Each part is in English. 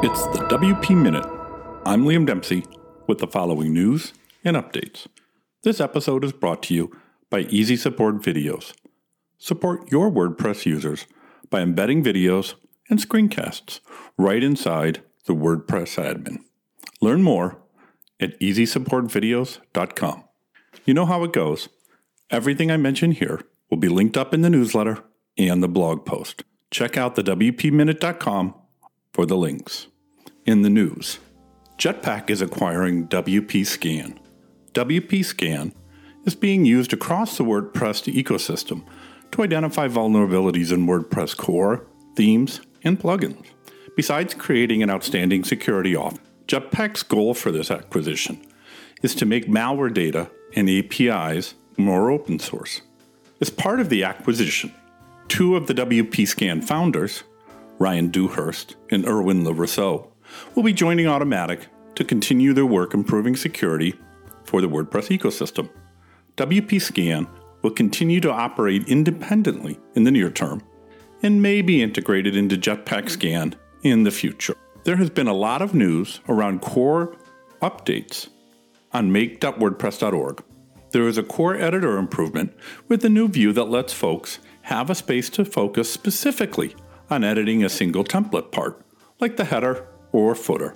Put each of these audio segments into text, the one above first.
It's the WP Minute. I'm Liam Dempsey with the following news and updates. This episode is brought to you by Easy Support Videos. Support your WordPress users by embedding videos and screencasts right inside the WordPress admin. Learn more at easysupportvideos.com. You know how it goes. Everything I mention here will be linked up in the newsletter and the blog post. Check out the WPMinute.com for the links. In the news, Jetpack is acquiring WP Scan. WP Scan is being used across the WordPress ecosystem to identify vulnerabilities in WordPress core, themes, and plugins. Besides creating an outstanding security off, Jetpack's goal for this acquisition is to make malware data and APIs more open source. As part of the acquisition, two of the WP Scan founders, Ryan Dewhurst and Erwan Le Rousseau, will be joining Automattic to continue their work improving security for the WordPress ecosystem. WP Scan will continue to operate independently in the near term and may be integrated into Jetpack Scan in the future. There has been a lot of news around core updates on make.wordpress.org. There is a core editor improvement with a new view that lets folks have a space to focus specifically on editing a single template part, like the header or footer.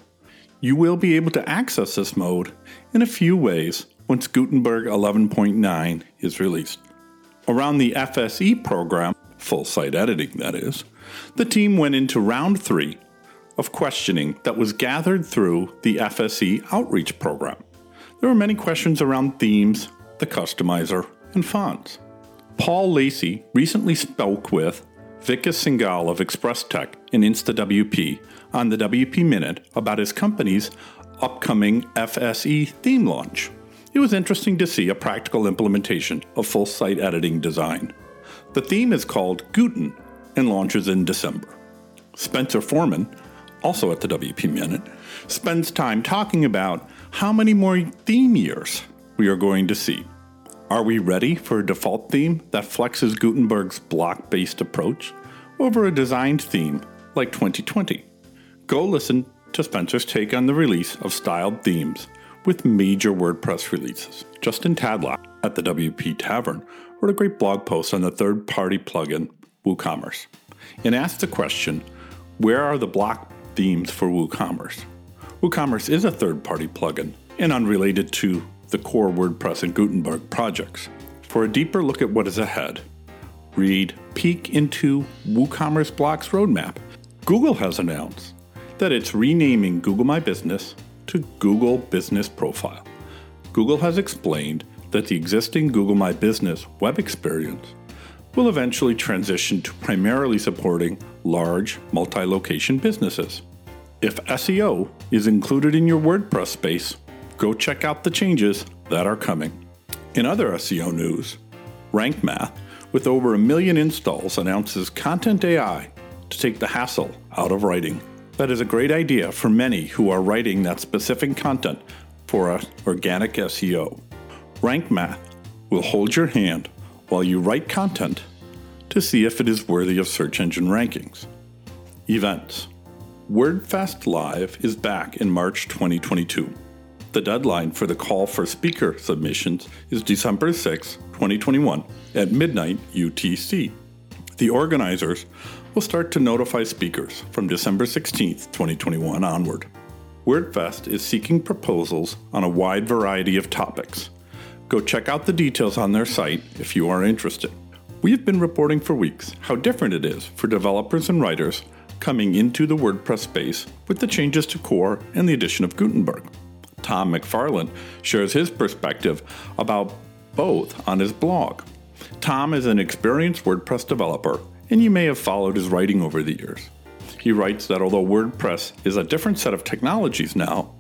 You will be able to access this mode in a few ways once Gutenberg 11.9 is released. Around the FSE program, full site editing that is, the team went into round three of questioning that was gathered through the FSE outreach program. There were many questions around themes, the customizer, and fonts. Paul Lacey recently spoke with Vikas Singhal of ExpressTech and InstaWP on the WP Minute about his company's upcoming FSE theme launch. It was interesting to see a practical implementation of full site editing design. The theme is called Guten and launches in December. Spencer Forman, also at the WP Minute, spends time talking about how many more theme years we are going to see. Are we ready for a default theme that flexes Gutenberg's block based approach over a designed theme like 2020? Go listen to Spencer's take on the release of styled themes with major WordPress releases. Justin Tadlock at the WP Tavern wrote a great blog post on the third party plugin WooCommerce and asked the question where are the block themes for WooCommerce? WooCommerce is a third party plugin and unrelated to the core WordPress and Gutenberg projects. For a deeper look at what is ahead, read Peek into WooCommerce Blocks Roadmap. Google has announced that it's renaming Google My Business to Google Business Profile. Google has explained that the existing Google My Business web experience will eventually transition to primarily supporting large multi location businesses. If SEO is included in your WordPress space, go check out the changes that are coming. In other SEO news, Rank Math, with over a million installs, announces Content AI to take the hassle out of writing. That is a great idea for many who are writing that specific content for organic SEO. Rank Math will hold your hand while you write content to see if it is worthy of search engine rankings. Events WordFest Live is back in March 2022. The deadline for the call for speaker submissions is December 6, 2021, at midnight UTC. The organizers will start to notify speakers from December 16, 2021 onward. WordFest is seeking proposals on a wide variety of topics. Go check out the details on their site if you are interested. We have been reporting for weeks how different it is for developers and writers coming into the WordPress space with the changes to core and the addition of Gutenberg. Tom McFarland shares his perspective about both on his blog. Tom is an experienced WordPress developer, and you may have followed his writing over the years. He writes that although WordPress is a different set of technologies now,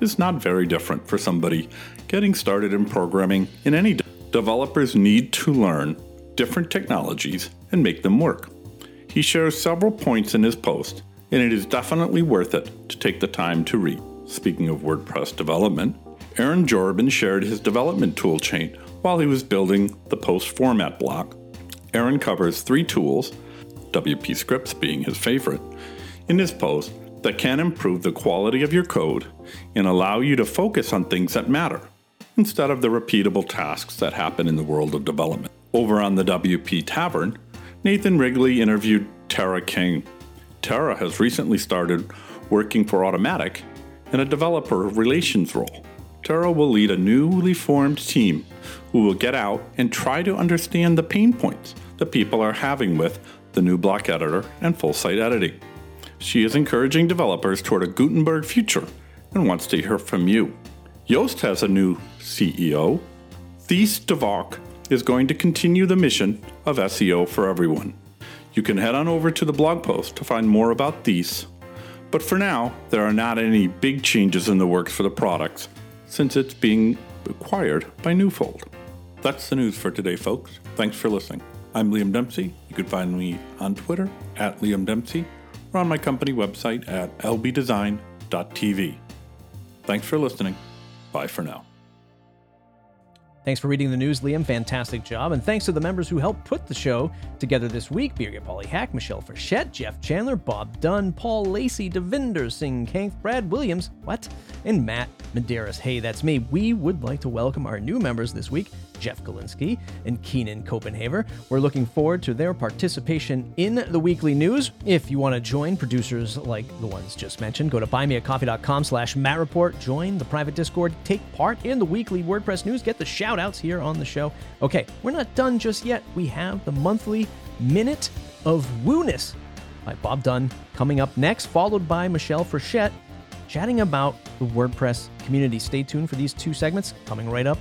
it's not very different for somebody getting started in programming in any de- developers need to learn different technologies and make them work. He shares several points in his post, and it is definitely worth it to take the time to read. Speaking of WordPress development, Aaron Jorbin shared his development toolchain while he was building the post format block. Aaron covers three tools, WP Scripts being his favorite, in his post that can improve the quality of your code and allow you to focus on things that matter instead of the repeatable tasks that happen in the world of development. Over on the WP Tavern, Nathan Wrigley interviewed Tara King. Tara has recently started working for Automattic in a developer relations role. Tara will lead a newly formed team who will get out and try to understand the pain points that people are having with the new block editor and full site editing. She is encouraging developers toward a Gutenberg future and wants to hear from you. Yoast has a new CEO. Thijs de Valk is going to continue the mission of SEO for everyone. You can head on over to the blog post to find more about Thijs. But for now, there are not any big changes in the works for the products since it's being acquired by Newfold. That's the news for today, folks. Thanks for listening. I'm Liam Dempsey. You can find me on Twitter at Liam Dempsey or on my company website at lbdesign.tv. Thanks for listening. Bye for now. Thanks for reading the news, Liam. Fantastic job. And thanks to the members who helped put the show together this week Birgit Pauli-Haack, Michelle Frechette, Jeff Chandler, Bob Dunn, Paul Lacey, Devinder Singh Kank, Brad Williams, what? And Matt Medeiros. Hey, that's me. We would like to welcome our new members this week Jeff Galinsky and Keenan Copenhaver. We're looking forward to their participation in the weekly news. If you want to join producers like the ones just mentioned, go to buymeacoffee.com slash mattreport, join the private Discord, take part in the weekly WordPress news, get the shout outs here on the show. Okay, we're not done just yet. We have the monthly Minute of Wooness by Bob Dunn coming up next, followed by Michelle Frechette chatting about the WordPress community. Stay tuned for these two segments coming right up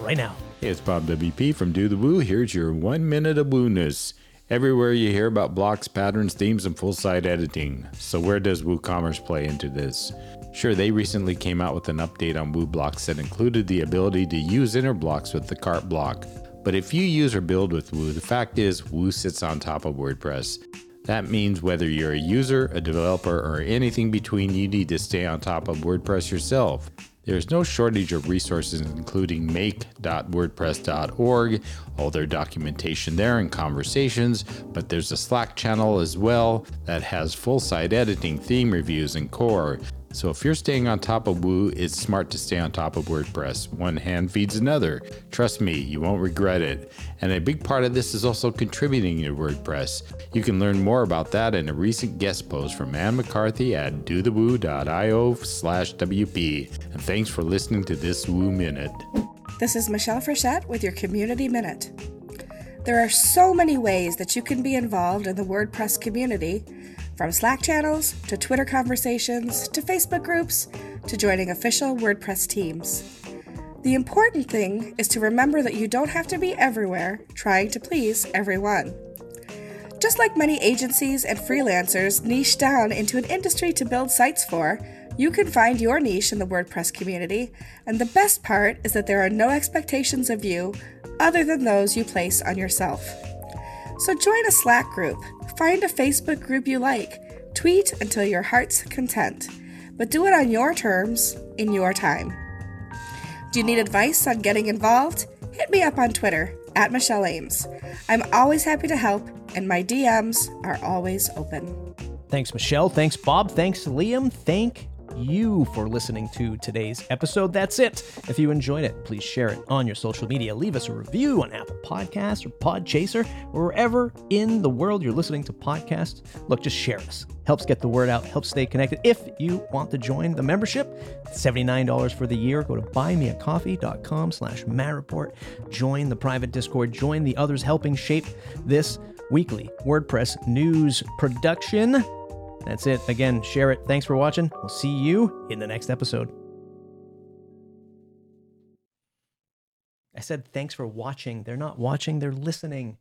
right now. Hey, it's Bob WP from Do the Woo. Here's your one minute of wooness. Everywhere you hear about blocks, patterns, themes, and full site editing. So, where does WooCommerce play into this? Sure, they recently came out with an update on WooBlocks that included the ability to use inner blocks with the cart block. But if you use or build with Woo, the fact is Woo sits on top of WordPress. That means whether you're a user, a developer, or anything between, you need to stay on top of WordPress yourself. There's no shortage of resources, including make.wordpress.org, all their documentation there and conversations, but there's a Slack channel as well that has full site editing, theme reviews, and core. So if you're staying on top of Woo, it's smart to stay on top of WordPress. One hand feeds another. Trust me, you won't regret it. And a big part of this is also contributing to WordPress. You can learn more about that in a recent guest post from Ann McCarthy at dothewoo.io slash WP. And thanks for listening to this Woo Minute. This is Michelle Frechette with your Community Minute. There are so many ways that you can be involved in the WordPress community from Slack channels to Twitter conversations to Facebook groups to joining official WordPress teams. The important thing is to remember that you don't have to be everywhere trying to please everyone. Just like many agencies and freelancers niche down into an industry to build sites for, you can find your niche in the WordPress community, and the best part is that there are no expectations of you other than those you place on yourself. So join a Slack group, find a Facebook group you like, tweet until your heart's content, but do it on your terms, in your time. Do you need advice on getting involved? Hit me up on Twitter at Michelle Ames. I'm always happy to help, and my DMs are always open. Thanks, Michelle. Thanks, Bob. Thanks, Liam. Thank you for listening to today's episode. That's it. If you enjoyed it, please share it on your social media. Leave us a review on Apple Podcasts or Podchaser, wherever in the world you're listening to podcasts. Look, just share us. Helps get the word out, helps stay connected. If you want to join the membership, $79 for the year. Go to buymeacoffee.com slash mattreport. Join the private Discord. Join the others helping shape this weekly WordPress news production. That's it. Again, share it. Thanks for watching. We'll see you in the next episode. I said thanks for watching. They're not watching, they're listening.